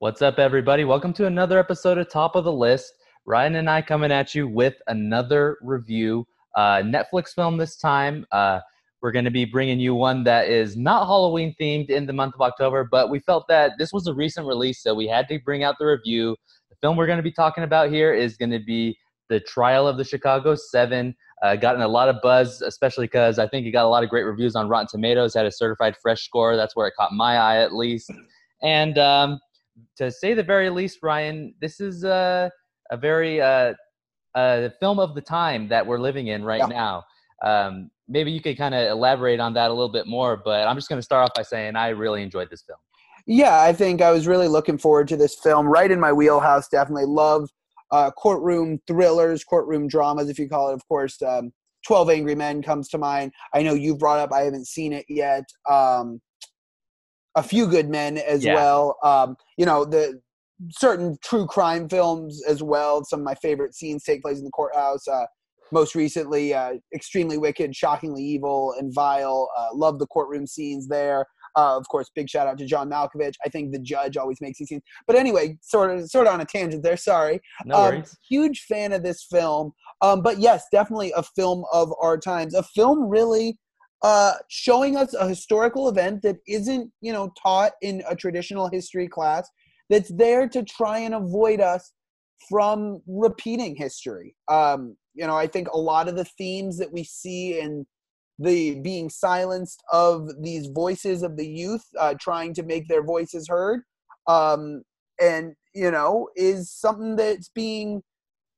What's up, everybody? Welcome to another episode of Top of the List. Ryan and I coming at you with another review. Uh, Netflix film this time. Uh, we're going to be bringing you one that is not Halloween themed in the month of October, but we felt that this was a recent release, so we had to bring out the review. The film we're going to be talking about here is going to be The Trial of the Chicago Seven. Uh, gotten a lot of buzz, especially because I think it got a lot of great reviews on Rotten Tomatoes. Had a certified fresh score. That's where it caught my eye, at least. And um, to say the very least, Ryan, this is a, a very uh, a film of the time that we're living in right yeah. now. Um, maybe you could kind of elaborate on that a little bit more, but I'm just going to start off by saying I really enjoyed this film. Yeah, I think I was really looking forward to this film. Right in my wheelhouse. Definitely love uh, courtroom thrillers, courtroom dramas, if you call it. Of course, um, Twelve Angry Men comes to mind. I know you brought up. I haven't seen it yet. Um, a few good men as yeah. well. Um, you know, the certain true crime films as well. Some of my favorite scenes take place in the courthouse. Uh, most recently, uh, extremely wicked, shockingly evil, and vile. Uh, love the courtroom scenes there. Uh, of course, big shout out to John Malkovich. I think the judge always makes these scenes. But anyway, sort of, sort of on a tangent there. Sorry. No um, huge fan of this film. Um, but yes, definitely a film of our times. A film really uh, showing us a historical event that isn't, you know, taught in a traditional history class. That's there to try and avoid us from repeating history. Um, you know, I think a lot of the themes that we see in the being silenced of these voices of the youth uh, trying to make their voices heard um, and you know is something that's being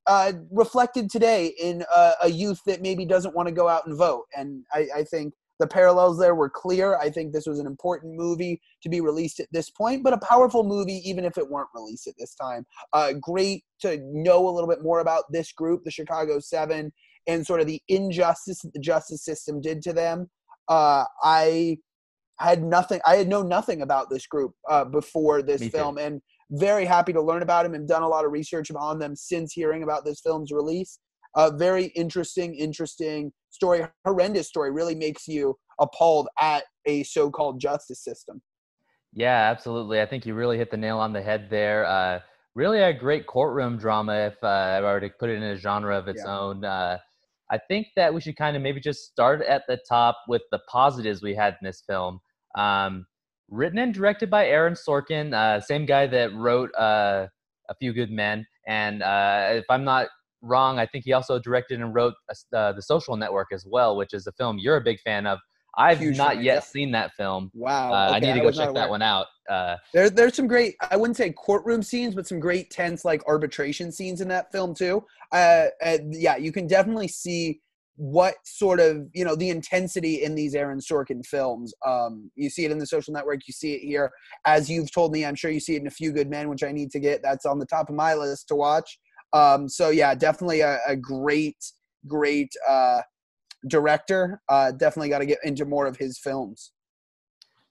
uh, reflected today in a, a, youth that maybe doesn't want to go out and vote. And I, I, think the parallels there were clear. I think this was an important movie to be released at this point, but a powerful movie even if it weren't released at this time. Uh, great to know a little bit more about this group, the Chicago Seven, and sort of the injustice that the justice system did to them. Uh, I had nothing. I had known nothing about this group uh, before this Me film, too. and very happy to learn about them and done a lot of research on them since hearing about this film's release. A uh, very interesting, interesting story, horrendous story. Really makes you appalled at a so-called justice system. Yeah, absolutely. I think you really hit the nail on the head there. Uh, really a great courtroom drama, if uh, I were to put it in a genre of its yeah. own. Uh, I think that we should kind of maybe just start at the top with the positives we had in this film. Um, written and directed by Aaron Sorkin, uh, same guy that wrote uh, A Few Good Men. And uh, if I'm not wrong, I think he also directed and wrote uh, The Social Network as well, which is a film you're a big fan of. I've Huge not fan, yet yeah. seen that film. Wow. Uh, okay, I need to go check that one out. Uh, there, there's some great, I wouldn't say courtroom scenes, but some great tense like arbitration scenes in that film too. Uh, yeah, you can definitely see what sort of you know the intensity in these Aaron Sorkin films. Um, you see it in the Social Network. You see it here, as you've told me. I'm sure you see it in A Few Good Men, which I need to get. That's on the top of my list to watch. Um, so yeah, definitely a, a great, great uh, director. Uh, definitely got to get into more of his films.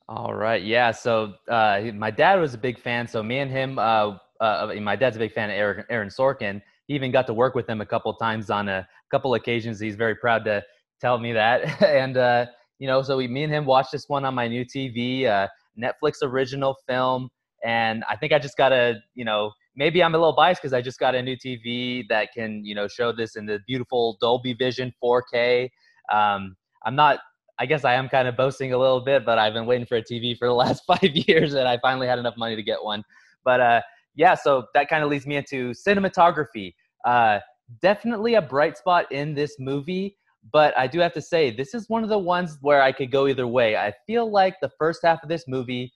All right, yeah. So uh, my dad was a big fan. So me and him, uh, uh, my dad's a big fan of Aaron, Aaron Sorkin. Even got to work with him a couple times on a couple occasions. He's very proud to tell me that. and uh, you know, so we, me and him watched this one on my new TV, uh, Netflix original film. And I think I just got a you know, maybe I'm a little biased because I just got a new TV that can, you know, show this in the beautiful Dolby Vision 4K. Um, I'm not. I guess I am kind of boasting a little bit, but I've been waiting for a TV for the last five years, and I finally had enough money to get one. But uh, yeah, so that kind of leads me into cinematography. Uh, definitely a bright spot in this movie, but I do have to say, this is one of the ones where I could go either way. I feel like the first half of this movie,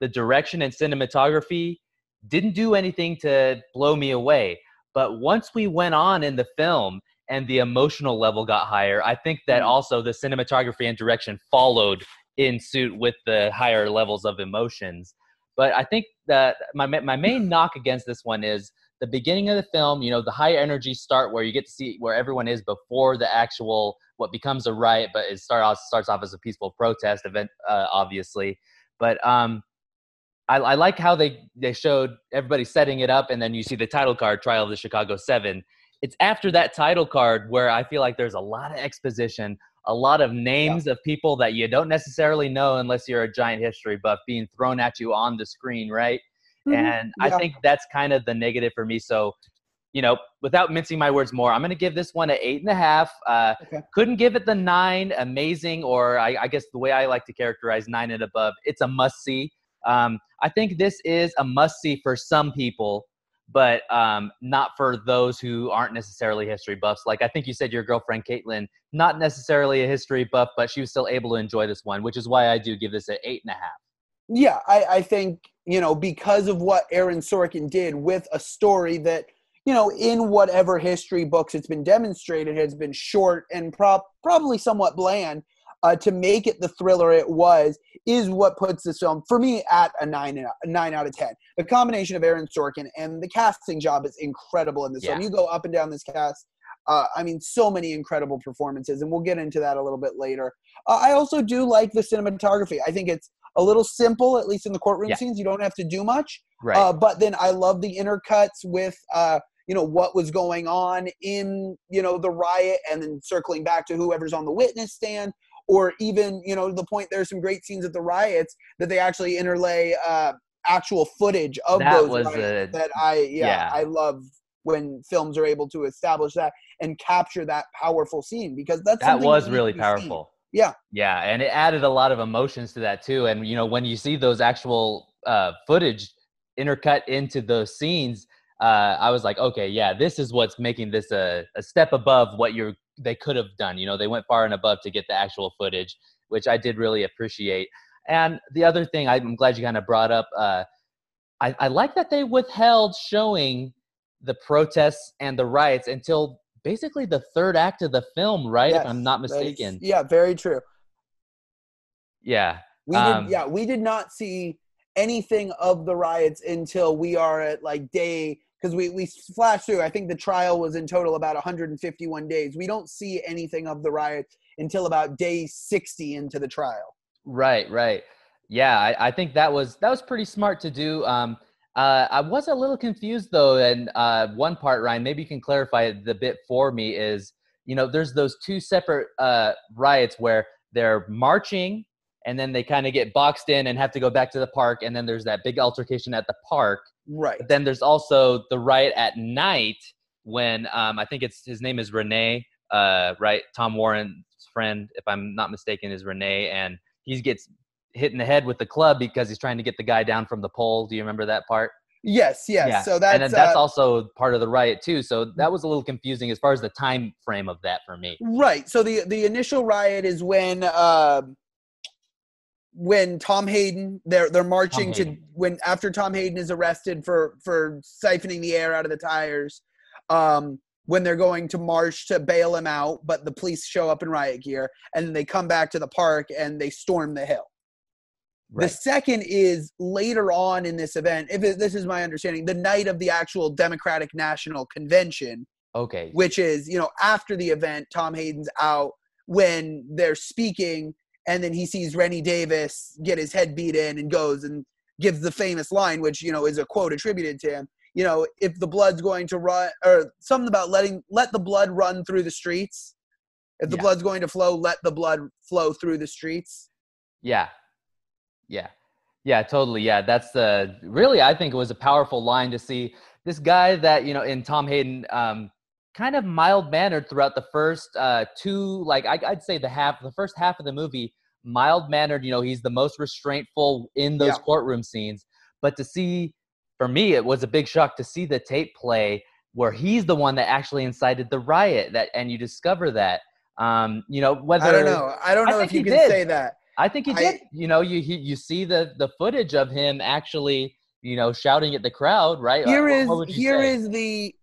the direction and cinematography didn't do anything to blow me away. But once we went on in the film and the emotional level got higher, I think that mm. also the cinematography and direction followed in suit with the higher levels of emotions. But I think that my my main knock against this one is the beginning of the film. You know, the high energy start where you get to see where everyone is before the actual what becomes a riot, but it start off, starts off as a peaceful protest event, uh, obviously. But um, I, I like how they they showed everybody setting it up, and then you see the title card, "Trial of the Chicago Seven. It's after that title card where I feel like there's a lot of exposition, a lot of names yeah. of people that you don't necessarily know unless you're a giant history buff being thrown at you on the screen, right? Mhm. and I think that's kind of the negative for me. So, you know, without mincing my words more, I'm going to give this one an eight and a half. Uh, Okay. Couldn't give it the nine, amazing, or I, I guess the way I like to characterize nine and above, it's a must see. Um, I think this is a must see for some people, but um, not for those who aren't necessarily history buffs. Like I think you said, your girlfriend Caitlin, not necessarily a history buff, but she was still able to enjoy this one, which is why I do give this an eight and a half. Yeah, I, I think, you know, because of what Aaron Sorkin did with a story that, you know, in whatever history books it's been demonstrated has been short and prop probably somewhat bland, uh, to make it the thriller it was is what puts this film for me at a nine a nine out of ten. The combination of Aaron Sorkin and the casting job is incredible in this film. You go up and down this cast. Uh, I mean, so many incredible performances, and we'll get into that a little bit later. Uh, I also do like the cinematography. I think it's a little simple, at least in the courtroom Yeah. scenes. You don't have to do much. Right. Uh, but then I love the intercuts with, uh, you know, what was going on in, you know, the riot and then circling back to whoever's on the witness stand. Or even, you know, the point there's some great scenes at the riots that they actually interlay uh, actual footage of That those was riots a- that I, yeah, yeah. I love when films are able to establish that and capture that powerful scene because that's that was really powerful. seen. Yeah. Yeah, and it added a lot of emotions to that too. And you know, when you see those actual uh, footage intercut into those scenes, uh, I was like, okay, yeah, this is what's making this a, a step above what you're they could have done. You know, they went far and above to get the actual footage, which I did really appreciate. And the other thing I'm glad you kind of brought up, uh, I, I like that they withheld showing the protests and the riots until basically the third act of the film, right? if I'm not mistaken. yeah, very true. Yeah. We Um, did, yeah, we did not see anything of the riots until we are at like day because we we flash through. I think the trial was in total about 151 days. We don't see anything of the riots until about day 60 into the trial. Right, right. Yeah, I, I think that was that was pretty smart to do. Um, uh, I was a little confused though, and uh, one part, Ryan, maybe you can clarify the bit for me. Is you know, there's those two separate uh, riots where they're marching, and then they kind of get boxed in and have to go back to the park, and then there's that big altercation at the park. Right. But then there's also the riot at night when um, I think it's his name is Rennie, uh, right? Tom Warren's friend, if I'm not mistaken, is Rennie, and he gets hit in the head with the club because he's trying to get the guy down from the pole. Do you remember that part? Yes, yes. Yeah. So that's and then that's uh, also part of the riot too. So that was a little confusing as far as the time frame of that for me. Right. So the the initial riot is when uh, when Tom Hayden they're they're marching to when after Tom Hayden is arrested for for siphoning the air out of the tires. Um, when they're going to march to bail him out, but the police show up in riot gear, and they come back to the park and they storm the hill. The second is later on in this event, if it, this is my understanding, the night of the actual Democratic National Convention, Okay. which is you know after the event tom hayden's out when they're speaking and then he sees rennie davis get his head beat in and goes and gives the famous line which you know is a quote attributed to him you know if the blood's going to run or something about letting let the blood run through the streets if the Yeah. blood's going to flow let the blood flow through the streets Yeah. Yeah. Yeah, totally. Yeah, that's the really I think it was a powerful line to see this guy that, you know, in Tom Hayden um kind of mild mannered throughout the first uh two like I would say the half the first half of the movie mild mannered, you know, he's the most restraintful in those Yeah. courtroom scenes, but to see for me it was a big shock to see the tape play where he's the one that actually incited the riot that and you discover that um you know whether i don't know i don't know think if you can did. say that I think he I- did. You know, you he, you see the the footage of him actually, you know, shouting at the crowd, right? here is what would you here say? is the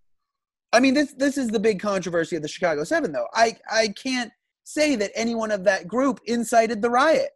i mean this this is the big controversy of the chicago seven though i i can't say that anyone of that group incited the riot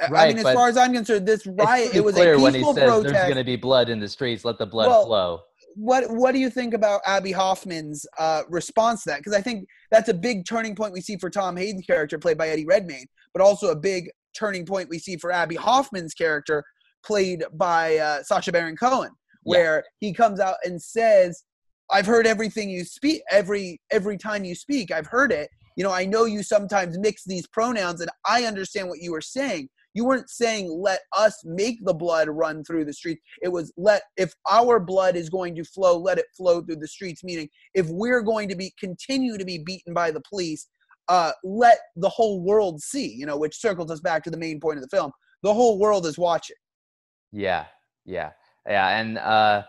I- i mean as far as i'm concerned this riot it was a when he peaceful says there's going to be blood in the streets. Let the blood Well, flow. What what do you think about abbie hoffman's uh, response to that because i think that's a big turning point we see for tom hayden's character played by eddie redmayne but also a big turning point we see for abbie hoffman's character played by uh, sacha baron cohen Yeah. where he comes out and says i've heard everything you speak every every time you speak i've heard it you know i know you sometimes mix these pronouns and i understand what you were saying you weren't saying let us make the blood run through the streets it was let if our blood is going to flow let it flow through the streets meaning if we're going to be continue to be beaten by the police uh, let the whole world see you know which circles us back to the main point of the film the whole world is watching yeah yeah yeah and uh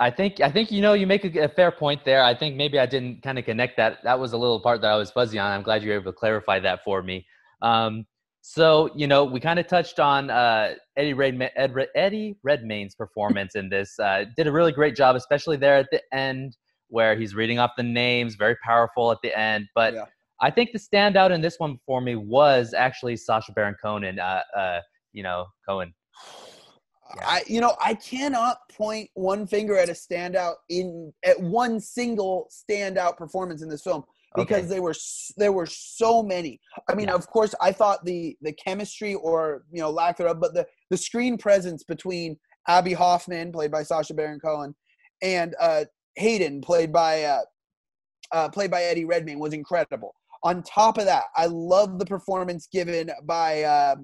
I think I think you know you make a, a, fair point there. I think maybe I didn't kind of connect that. That was a little part that I was fuzzy on. I'm glad you were able to clarify that for me. Um, so you know we kind of touched on uh, Eddie Redmayne, Ed, Eddie Redmayne's performance in this. Uh, did a really great job, especially there at the end where he's reading off the names, very powerful at the end. But yeah. I think the standout in this one for me was actually Sacha Baron Cohen. Uh, uh, you know Cohen yeah. I you know I cannot point one finger at a standout in at one single standout performance in this film because okay. they were there were so many. I mean, yeah. of course, I thought the the chemistry or you know lack thereof, but the the screen presence between Abbie Hoffman, played by Sacha Baron Cohen, and uh, Hayden, played by uh, uh, played by Eddie Redmayne, was incredible. On top of that, I love the performance given by uh,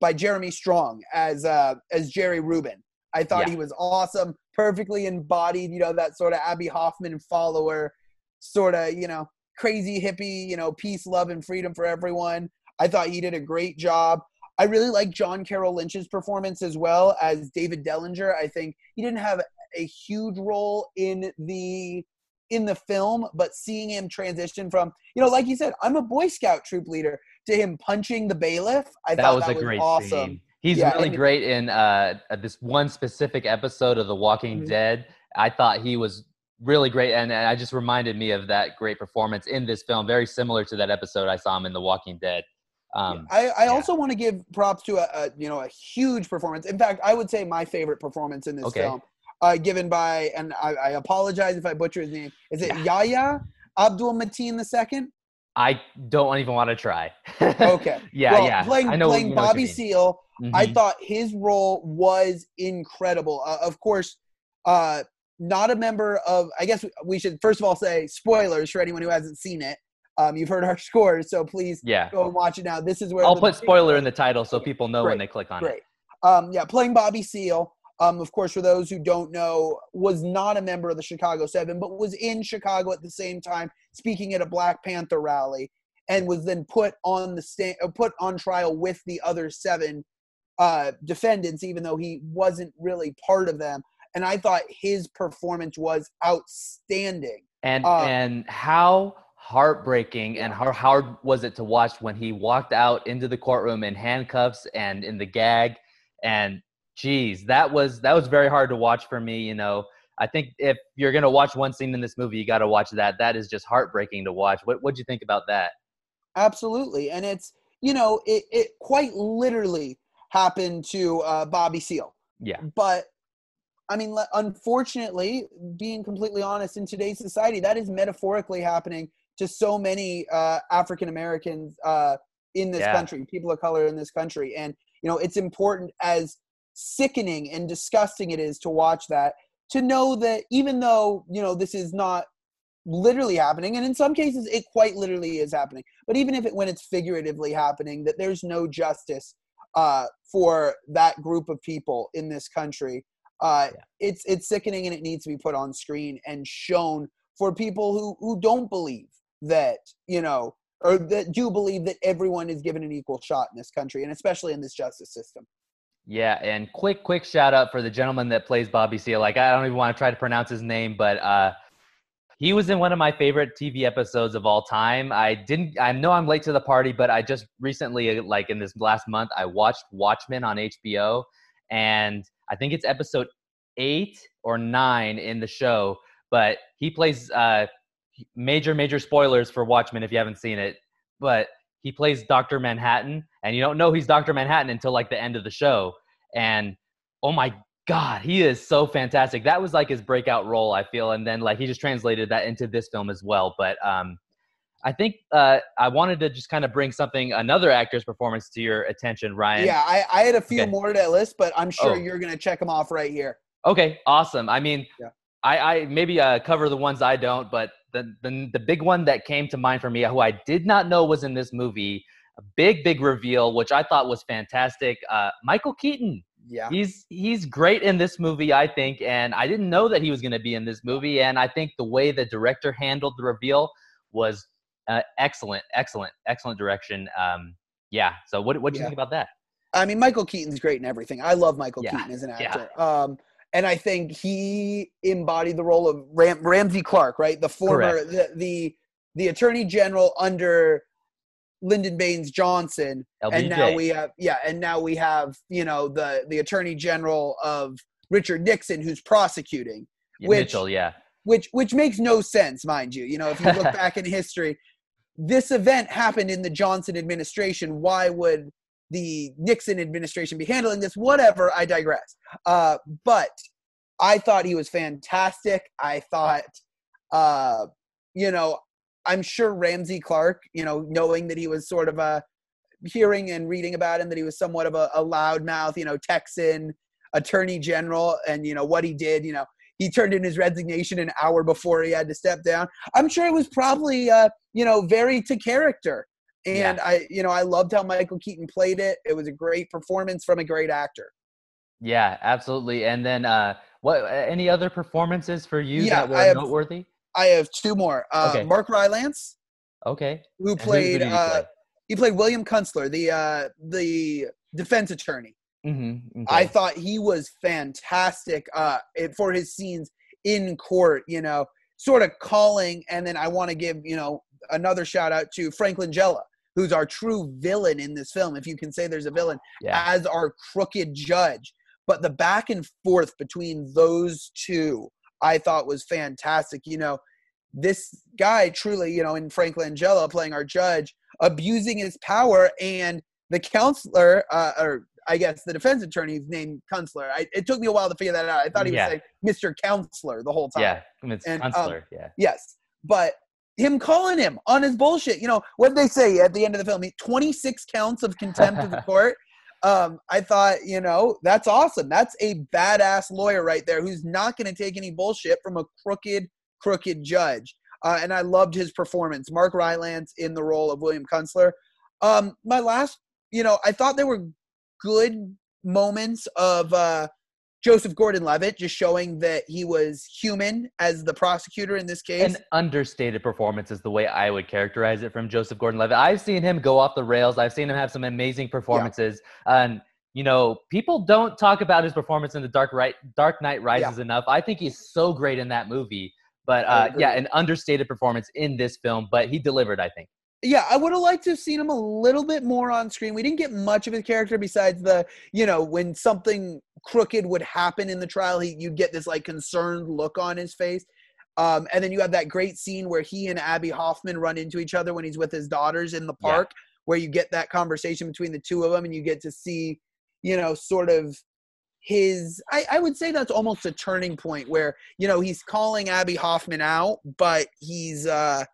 by Jeremy Strong as uh, as Jerry Rubin. I thought yeah. he was awesome, perfectly embodied, you know, that sort of Abbie Hoffman follower, sort of, you know, crazy hippie, you know, peace, love, and freedom for everyone. I thought he did a great job. I really like John Carroll Lynch's performance as well as David Dellinger. I think he didn't have a huge role in the in the film, but seeing him transition from, you know, like you said, I'm a Boy Scout troop leader to him punching the bailiff. I that thought was that a was great awesome. Scene. He's yeah, really great in uh, this one specific episode of The Walking mm-hmm. Dead. I thought he was really great, and, and I just reminded me of that great performance in this film, very similar to that episode I saw him in The Walking Dead. Um, I, I yeah. also want to give props to a, a, you know a huge performance. In fact, I would say my favorite performance in this okay. film, uh, given by and I, I, apologize if I butcher his name. Is it yeah. Yahya Abdul Mateen II? I don't even want to try. okay. Yeah, well, yeah. Playing, know, playing Bobby Seale mm-hmm. I thought his role was incredible. Uh, of course, uh, not a member of. I guess we should first of all say spoilers for anyone who hasn't seen it. Um, you've heard our scores, so please yeah. go and watch it now. This is where I'll put spoiler in the title so people know Great. when they click on Great. it. Um, yeah, playing Bobby Seale. um, of course, for those who don't know, was not a member of the Chicago Seven, but was in Chicago at the same time, speaking at a Black Panther rally, and was then put on the stand, uh, put on trial with the other seven uh, defendants, even though he wasn't really part of them. And I thought his performance was outstanding. And um, and how heartbreaking and how hard was it to watch when he walked out into the courtroom in handcuffs and in the gag and geez, that was that was very hard to watch for me. You know, I think if you're gonna watch one scene in this movie, you got to watch that. That is just heartbreaking to watch. What what'd you think about that? Absolutely, and it's you know it it quite literally happened to uh, Bobby Seale Yeah, but I mean, unfortunately, being completely honest, in today's society, that is metaphorically happening to so many uh, African Americans uh, in this yeah. country, people of color in this country, and you know, it's important as sickening and disgusting it is to watch that to know that even though you know this is not literally happening and in some cases it quite literally is happening but even if it when it's figuratively happening that there's no justice uh, for that group of people in this country uh, yeah. it's it's sickening and it needs to be put on screen and shown for people who who don't believe that you know or that do believe that everyone is given an equal shot in this country and especially in this justice system yeah, and quick, quick shout out for the gentleman that plays Bobby Seale. Like, I don't even want to try to pronounce his name, but uh, he was in one of my favorite TV episodes of all time. I didn't, I know I'm late to the party, but I just recently, like in this last month, I watched Watchmen on HBO, and I think it's episode eight or nine in the show. But he plays uh, major, major spoilers for Watchmen if you haven't seen it. But he plays Dr. Manhattan, and you don't know he's Dr. Manhattan until like the end of the show. And oh my God, he is so fantastic. That was like his breakout role, I feel. And then like he just translated that into this film as well. But um, I think uh, I wanted to just kind of bring something, another actor's performance to your attention, Ryan. Yeah, I, I had a few okay. more to that list, but I'm sure oh. you're going to check them off right here. Okay, awesome. I mean, yeah. I, I maybe uh, cover the ones I don't, but the, the the big one that came to mind for me, who I did not know was in this movie, a big, big reveal, which I thought was fantastic. Uh, Michael Keaton. Yeah. He's he's great in this movie, I think, and I didn't know that he was going to be in this movie. And I think the way the director handled the reveal was uh, excellent, excellent, excellent direction. Um, yeah. So what what do you Yeah. think about that? I mean, Michael Keaton's great in everything. I love Michael Yeah, Keaton as an yeah. actor. Um, and I think he embodied the role of Ram- Ramsey Clark, right? The former, the, the the Attorney General under Lyndon Baines Johnson, and now we have yeah, and now we have you know the the Attorney General of Richard Nixon who's prosecuting, Yeah, which- Mitchell, yeah, which which makes no sense, mind you. You know, if you look back in history, this event happened in the Johnson administration. Why would the Nixon administration be handling this? Whatever. I digress. Uh, but I thought he was fantastic. I thought, uh, you know, I'm sure Ramsey Clark, you know, knowing that he was sort of a hearing and reading about him that he was somewhat of a, a loudmouth, you know, Texan attorney general, and you know what he did, you know, he turned in his resignation an hour before he had to step down. I'm sure it was probably, uh, you know, very to character. And I, you know, I loved how Michael Keaton played it. It was a great performance from a great actor. yeah, absolutely. And then uh, what? Any other performances for you Yeah, that were I have- noteworthy? I have two more. Uh, Okay. Mark Rylance, Okay. who And who- who played, he uh, play? he played William Kunstler, the uh, the defense attorney. Mm-hmm. I thought he was fantastic uh, for his scenes in court. You know, sort of calling, and then I want to give you know another shout out to Frank Langella, who's our true villain in this film, if you can say there's a villain, yeah. as our crooked judge. But the back and forth between those two, I thought was fantastic. You know, this guy truly, you know, in Frank Langella playing our judge, abusing his power, and the counselor, uh, or I guess the defense attorney's named Kunstler. I, it took me a while to figure that out. I thought he Yeah. was saying Mr. Counselor the whole time. Yeah. It's And, um, yeah. Yes, but him calling him on his bullshit. You know what they say at the end of the film? Twenty six counts of contempt of the court. Um, I thought, you know, that's awesome. That's a badass lawyer right there who's not going to take any bullshit from a crooked, crooked judge. Uh, and I loved his performance. Mark Rylance in the role of William Kunstler. Um, my last, you know, I thought there were good moments of uh, Joseph Gordon-Levitt just showing that he was human as the prosecutor in this case. An understated performance is the way I would characterize it from Joseph Gordon-Levitt. I've seen him go off the rails. I've seen him have some amazing performances, and you know, people don't talk about his performance in the Dark right Dark Knight Rises enough. I think he's so great in that movie. But uh, yeah, an understated performance in this film, but he delivered. I think. Yeah, I would have liked to have seen him a little bit more on screen. We didn't get much of his character besides the, you know, when something crooked would happen in the trial, he you'd get this like concerned look on his face. Um, and then you have that great scene where he and Abbie Hoffman run into each other when he's with his daughters in the Yeah. park, where you get that conversation between the two of them, and you get to see, you know, sort of his. I, I would say that's almost a turning point where you know he's calling Abbie Hoffman out, but he's. uh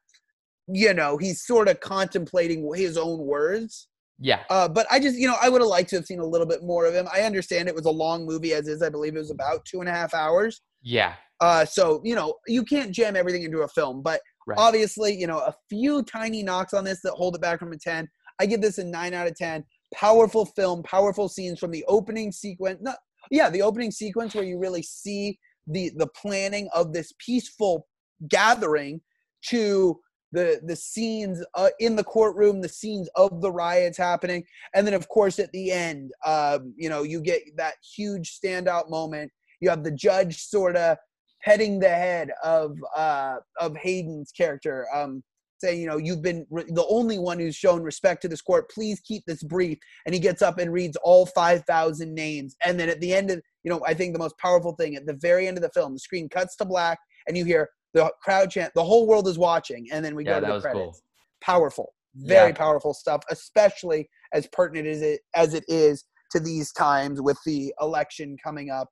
you know, he's sort of contemplating his own words. Yeah, Uh, but I just, you know, I would have liked to have seen a little bit more of him. I understand it was a long movie as is. I believe it was about two and a half hours. yeah, Uh, so, you know, you can't jam everything into a film. But right. obviously, you know, a few tiny knocks on this that hold it back from a 10. I give this a 9 out of 10. Powerful film, powerful scenes from the opening sequence. No, yeah, the opening sequence where you really see the the planning of this peaceful gathering to the the scenes uh, in the courtroom, the scenes of the riots happening, and then of course at the end, um, you know, you get that huge standout moment. You have the judge sort of petting the head of uh, of Hayden's character, um, saying, you know, you've been re- the only one who's shown respect to this court. Please keep this brief. And he gets up and reads all five thousand names, and then at the end of, you know, I think the most powerful thing at the very end of the film, the screen cuts to black, and you hear the crowd chant, "The whole world is watching," and then we Yeah, go to the credits. cool. Powerful, very Yeah. powerful stuff, especially as pertinent as it as it is to these times with the election coming up.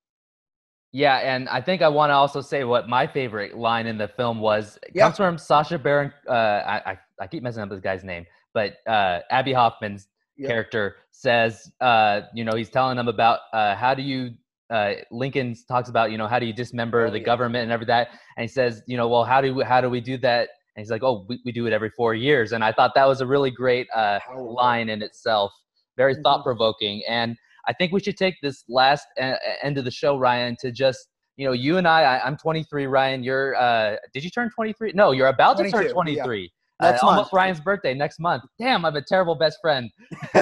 Yeah, and I think I want to also say what my favorite line in the film was. It Yeah. comes from Sacha Baron. Uh, I, I I keep messing up this guy's name, but uh, Abbie Hoffman's Yep. character says, uh, you know, he's telling them about uh, how do you. Uh, Lincoln talks about, you know, how do you dismember Oh, the yeah. government and every that, and he says, you know, well, how do we, how do we do that And he's like, "Oh, we, we do it every four years." And I thought that was a really great uh, line in itself, very Mhm. thought provoking. And I think we should take this last uh, end of the show, Ryan, to just you know, you and I. I I'm 23, Ryan. You're. Uh, did you turn 23? No, you're about to 22, turn yeah. 23. Next uh, almost Ryan's birthday next month. Damn, I'm a terrible best friend.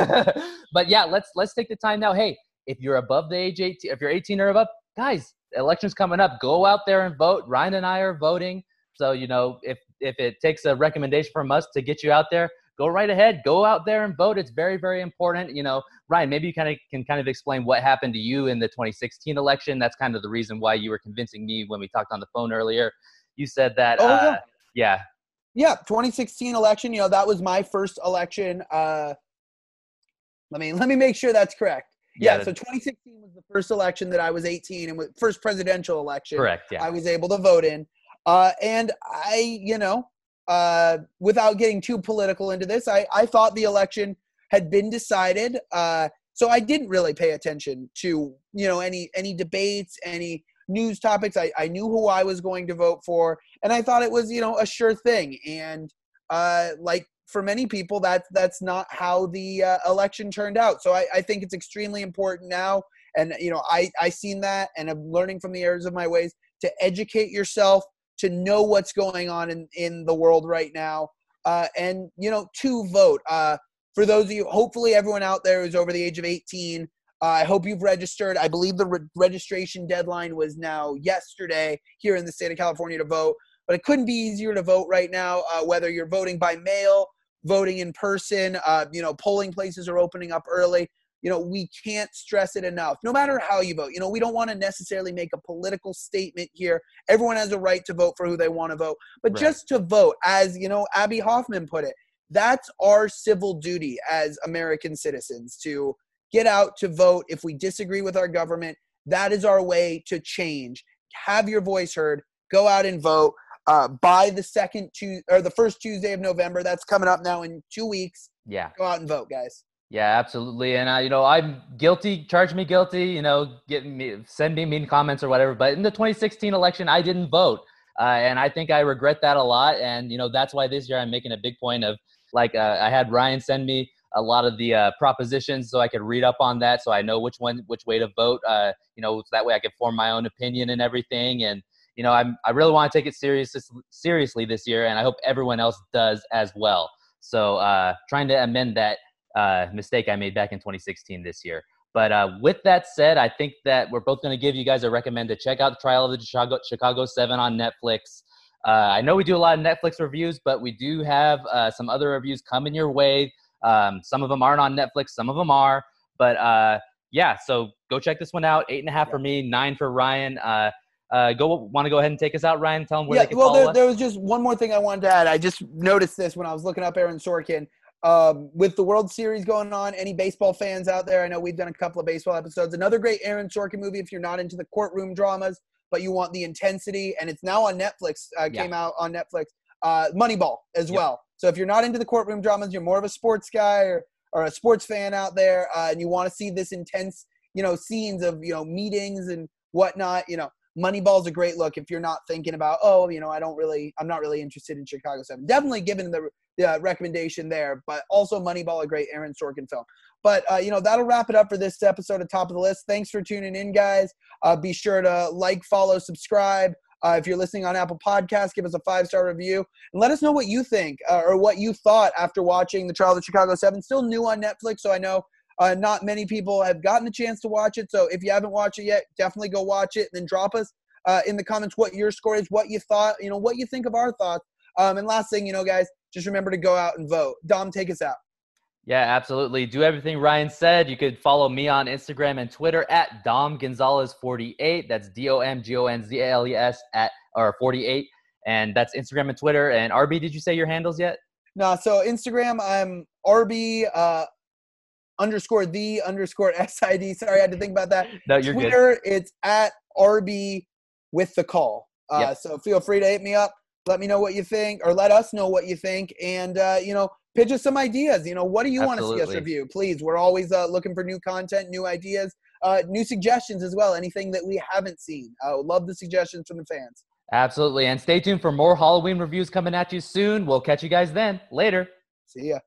but yeah, let's let's take the time now. Hey, if you're above the age 18, if you're 18 or above, guys, elections coming up. Go out there and vote. Ryan and I are voting. So you know, if if it takes a recommendation from us to get you out there, go right ahead. Go out there and vote. It's very very important. You know, Ryan, maybe you kind of can kind of explain what happened to you in the 2016 election. That's kind of the reason why you were convincing me when we talked on the phone earlier. You said that. Oh, uh, yeah. yeah. Yeah, 2016 election. You know, that was my first election. Uh, let me let me make sure that's correct. Yeah, that- so 2016 was the first election that I was 18 and was first presidential election. correct. Yeah. I was able to vote in. Uh, and I, you know, uh, without getting too political into this, I, I thought the election had been decided. Uh, so I didn't really pay attention to, you know, any any debates, any news topics. I, I knew who I was going to vote for, and I thought it was, you know, a sure thing. And uh, like for many people, that's that's not how the uh, election turned out. So I, I think it's extremely important now. And you know, I I seen that, and I'm learning from the errors of my ways to educate yourself, to know what's going on in in the world right now, uh, and you know, to vote. Uh, for those of you, hopefully everyone out there who's over the age of 18. Uh, I hope you've registered. I believe the re- registration deadline was now yesterday here in the state of California to vote, but it couldn't be easier to vote right now. Uh, whether you're voting by mail, voting in person, uh, you know, polling places are opening up early. You know, we can't stress it enough. No matter how you vote, you know, we don't want to necessarily make a political statement here. Everyone has a right to vote for who they want to vote, but Right. just to vote, as you know, Abbie Hoffman put it, that's our civil duty as American citizens to get out to vote. If we disagree with our government, that is our way to change. Have your voice heard. Go out and vote. Uh, by the second Tuesday or the first Tuesday of November, that's coming up now in two weeks. yeah. Go out and vote, guys. Yeah, absolutely. And I, you know, I'm guilty. Charge me guilty. You know, get me, send me mean comments or whatever. But in the 2016 election, I didn't vote, uh, and I think I regret that a lot. And you know, that's why this year I'm making a big point of like uh, I had Ryan send me a lot of the uh, propositions so I could read up on that, so I know which one, which way to vote. Uh, you know, so that way I could form my own opinion and everything. And you know, I'm I really want to take it serious seriously this year, and I hope everyone else does as well. So uh, trying to amend that uh, mistake I made back in 2016 this year. But uh, with that said, I think that we're both going to give you guys a recommend to check out the Trial of the Chicago, Chicago Seven on Netflix. Uh, I know we do a lot of Netflix reviews, but we do have uh, some other reviews coming your way. Um, some of them aren't on Netflix, some of them are. But uh, yeah, so go check this one out. Eight and a half for me, nine for Ryan. Uh, go want to go ahead and take us out, Ryan? Tell them where yeah, they can well, follow there, us. there was just one more thing I wanted to add. I just noticed this when I was looking up Aaron Sorkin. Um, with the World Series going on, any baseball fans out there? I know we've done a couple of baseball episodes. Another great Aaron Sorkin movie if you're not into the courtroom dramas, but you want the intensity, and it's now on Netflix. Uh, Yeah. Came out on Netflix. Uh, Moneyball as Yep. well. So if you're not into the courtroom dramas, you're more of a sports guy or, or a sports fan out there, uh, and you want to see this intense, you know, scenes of you know meetings and whatnot. You know, Moneyball's a great look if you're not thinking about, oh, you know, I don't really, I'm not really interested in Chicago Seven. Definitely given the the uh, recommendation there, but also Moneyball, a great Aaron Sorkin film. But uh, you know that'll wrap it up for this episode of Top of the List. Thanks for tuning in, guys. Uh, be sure to like, follow, subscribe. Uh, if you're listening on Apple Podcasts, give us a five star review and let us know what you think uh, or what you thought after watching the Trial of the Chicago Seven. Still new on Netflix, so I know uh, not many people have gotten the chance to watch it. So if you haven't watched it yet, definitely go watch it and then drop us uh, in the comments what your score is, what you thought, you know, what you think of our thoughts. Um, and last thing, you know, guys, just remember to go out and vote. Dom, take us out. Yeah, absolutely. Do everything Ryan said. You could follow me on Instagram and Twitter at Dom Gonzales48. That's D O M G O N Z A L E S at or 48. And that's Instagram and Twitter. And RB, did you say your handles yet? No, so Instagram, I'm RB uh, underscore the underscore SID. Sorry, I had to think about that. No, you're good. Twitter, it's at RB with the call. Uh, Yep. So feel free to hit me up. Let me know what you think, or let us know what you think, and uh, you know, pitch us some ideas. You know, what do you want to see us review? Please, we're always uh, looking for new content, new ideas, uh, new suggestions as well. Anything that we haven't seen, uh, love the suggestions from the fans. Absolutely. And stay tuned for more Halloween reviews coming at you soon. We'll catch you guys then. Later. See ya.